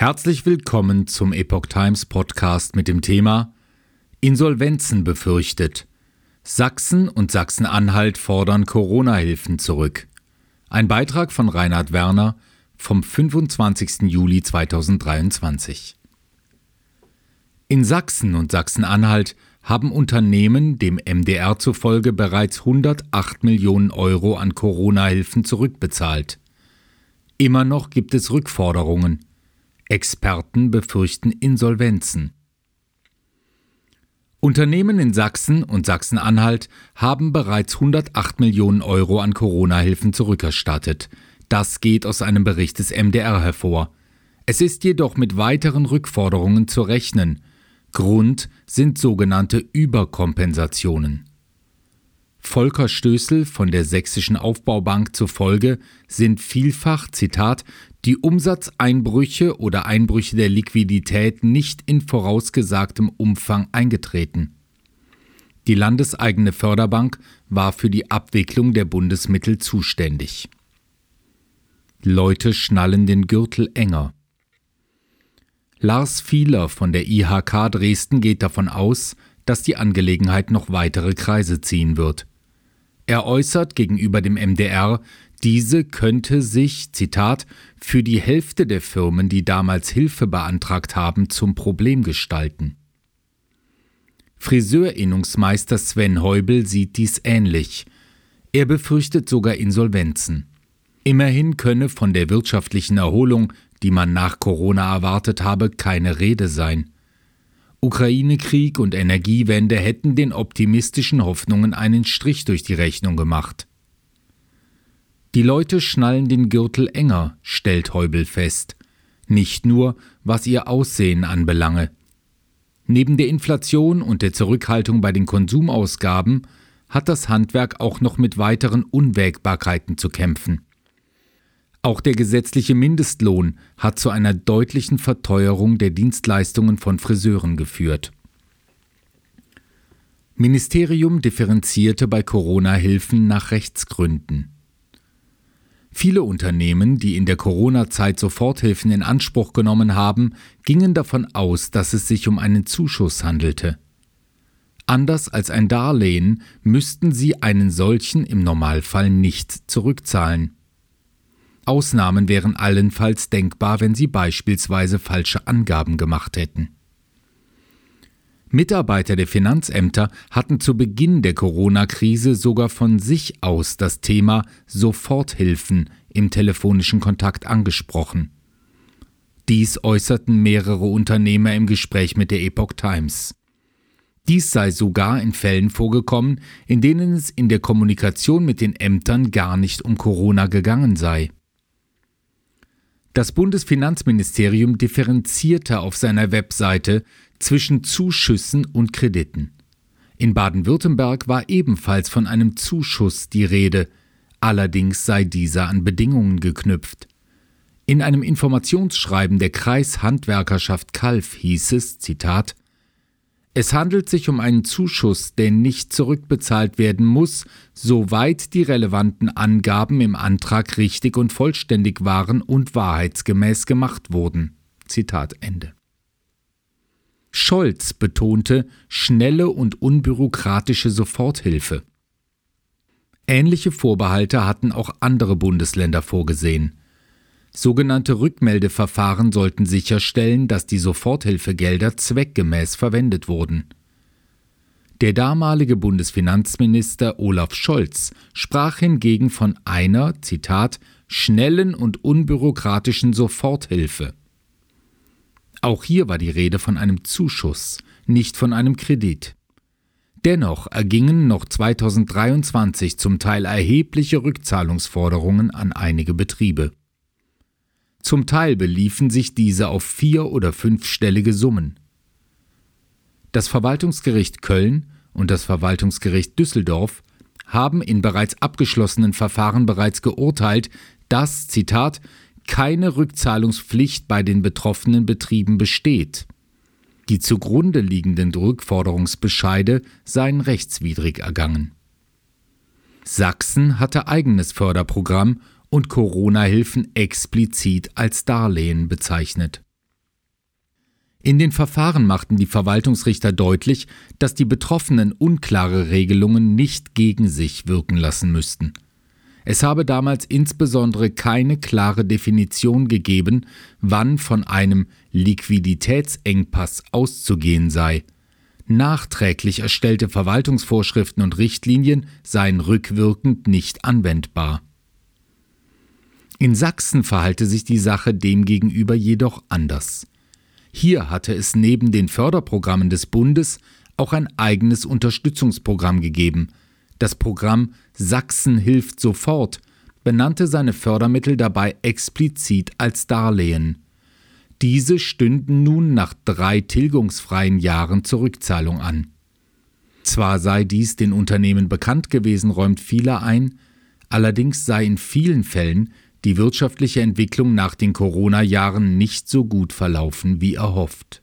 Herzlich willkommen zum Epoch Times Podcast mit dem Thema Insolvenzen befürchtet. Sachsen und Sachsen-Anhalt fordern Corona-Hilfen zurück. Ein Beitrag von Reinhard Werner vom 25. Juli 2023. In Sachsen und Sachsen-Anhalt haben Unternehmen dem MDR zufolge bereits 108 Millionen Euro an Corona-Hilfen zurückbezahlt. Immer noch gibt es Rückforderungen. Experten befürchten Insolvenzen. Unternehmen in Sachsen und Sachsen-Anhalt haben bereits 108 Millionen Euro an Corona-Hilfen zurückerstattet. Das geht aus einem Bericht des MDR hervor. Es ist jedoch mit weiteren Rückforderungen zu rechnen. Grund sind sogenannte Überkompensationen. Volker Stößel von der Sächsischen Aufbaubank zufolge sind vielfach, Zitat, die Umsatzeinbrüche oder Einbrüche der Liquidität nicht in vorausgesagtem Umfang eingetreten. Die landeseigene Förderbank war für die Abwicklung der Bundesmittel zuständig. Leute schnallen den Gürtel enger. Lars Fieler von der IHK Dresden geht davon aus, dass die Angelegenheit noch weitere Kreise ziehen wird. Er äußert gegenüber dem MDR, diese könnte sich, Zitat, für die Hälfte der Firmen, die damals Hilfe beantragt haben, zum Problem gestalten. Friseurinnungsmeister Sven Heubel sieht dies ähnlich. Er befürchtet sogar Insolvenzen. Immerhin könne von der wirtschaftlichen Erholung, die man nach Corona erwartet habe, keine Rede sein. Ukraine-Krieg und Energiewende hätten den optimistischen Hoffnungen einen Strich durch die Rechnung gemacht. Die Leute schnallen den Gürtel enger, stellt Heubel fest, nicht nur was ihr Aussehen anbelange. Neben der Inflation und der Zurückhaltung bei den Konsumausgaben hat das Handwerk auch noch mit weiteren Unwägbarkeiten zu kämpfen. Auch der gesetzliche Mindestlohn hat zu einer deutlichen Verteuerung der Dienstleistungen von Friseuren geführt. Ministerium differenzierte bei Corona-Hilfen nach Rechtsgründen. Viele Unternehmen, die in der Corona-Zeit Soforthilfen in Anspruch genommen haben, gingen davon aus, dass es sich um einen Zuschuss handelte. Anders als ein Darlehen müssten sie einen solchen im Normalfall nicht zurückzahlen. Ausnahmen wären allenfalls denkbar, wenn sie beispielsweise falsche Angaben gemacht hätten. Mitarbeiter der Finanzämter hatten zu Beginn der Corona-Krise sogar von sich aus das Thema Soforthilfen im telefonischen Kontakt angesprochen. Dies äußerten mehrere Unternehmer im Gespräch mit der Epoch Times. Dies sei sogar in Fällen vorgekommen, in denen es in der Kommunikation mit den Ämtern gar nicht um Corona gegangen sei. Das Bundesfinanzministerium differenzierte auf seiner Webseite zwischen Zuschüssen und Krediten. In Baden-Württemberg war ebenfalls von einem Zuschuss die Rede, allerdings sei dieser an Bedingungen geknüpft. In einem Informationsschreiben der Kreishandwerkerschaft Kalf hieß es, Zitat, es handelt sich um einen Zuschuss, der nicht zurückbezahlt werden muss, soweit die relevanten Angaben im Antrag richtig und vollständig waren und wahrheitsgemäß gemacht wurden. Zitat Ende. Scholz betonte schnelle und unbürokratische Soforthilfe. Ähnliche Vorbehalte hatten auch andere Bundesländer vorgesehen. Sogenannte Rückmeldeverfahren sollten sicherstellen, dass die Soforthilfegelder zweckgemäß verwendet wurden. Der damalige Bundesfinanzminister Olaf Scholz sprach hingegen von einer, Zitat, schnellen und unbürokratischen Soforthilfe. Auch hier war die Rede von einem Zuschuss, nicht von einem Kredit. Dennoch ergingen noch 2023 zum Teil erhebliche Rückzahlungsforderungen an einige Betriebe. Zum Teil beliefen sich diese auf vier- oder fünfstellige Summen. Das Verwaltungsgericht Köln und das Verwaltungsgericht Düsseldorf haben in bereits abgeschlossenen Verfahren bereits geurteilt, dass, Zitat, keine Rückzahlungspflicht bei den betroffenen Betrieben besteht. Die zugrunde liegenden Rückforderungsbescheide seien rechtswidrig ergangen. Sachsen hatte eigenes Förderprogramm und Corona-Hilfen explizit als Darlehen bezeichnet. In den Verfahren machten die Verwaltungsrichter deutlich, dass die Betroffenen unklare Regelungen nicht gegen sich wirken lassen müssten. Es habe damals insbesondere keine klare Definition gegeben, wann von einem Liquiditätsengpass auszugehen sei. Nachträglich erstellte Verwaltungsvorschriften und Richtlinien seien rückwirkend nicht anwendbar. In Sachsen verhalte sich die Sache demgegenüber jedoch anders. Hier hatte es neben den Förderprogrammen des Bundes auch ein eigenes Unterstützungsprogramm gegeben. Das Programm Sachsen hilft sofort benannte seine Fördermittel dabei explizit als Darlehen. Diese stünden nun nach drei tilgungsfreien Jahren zur Rückzahlung an. Zwar sei dies den Unternehmen bekannt gewesen, räumt vieler ein, allerdings sei in vielen Fällen die wirtschaftliche Entwicklung nach den Corona-Jahren nicht so gut verlaufen wie erhofft.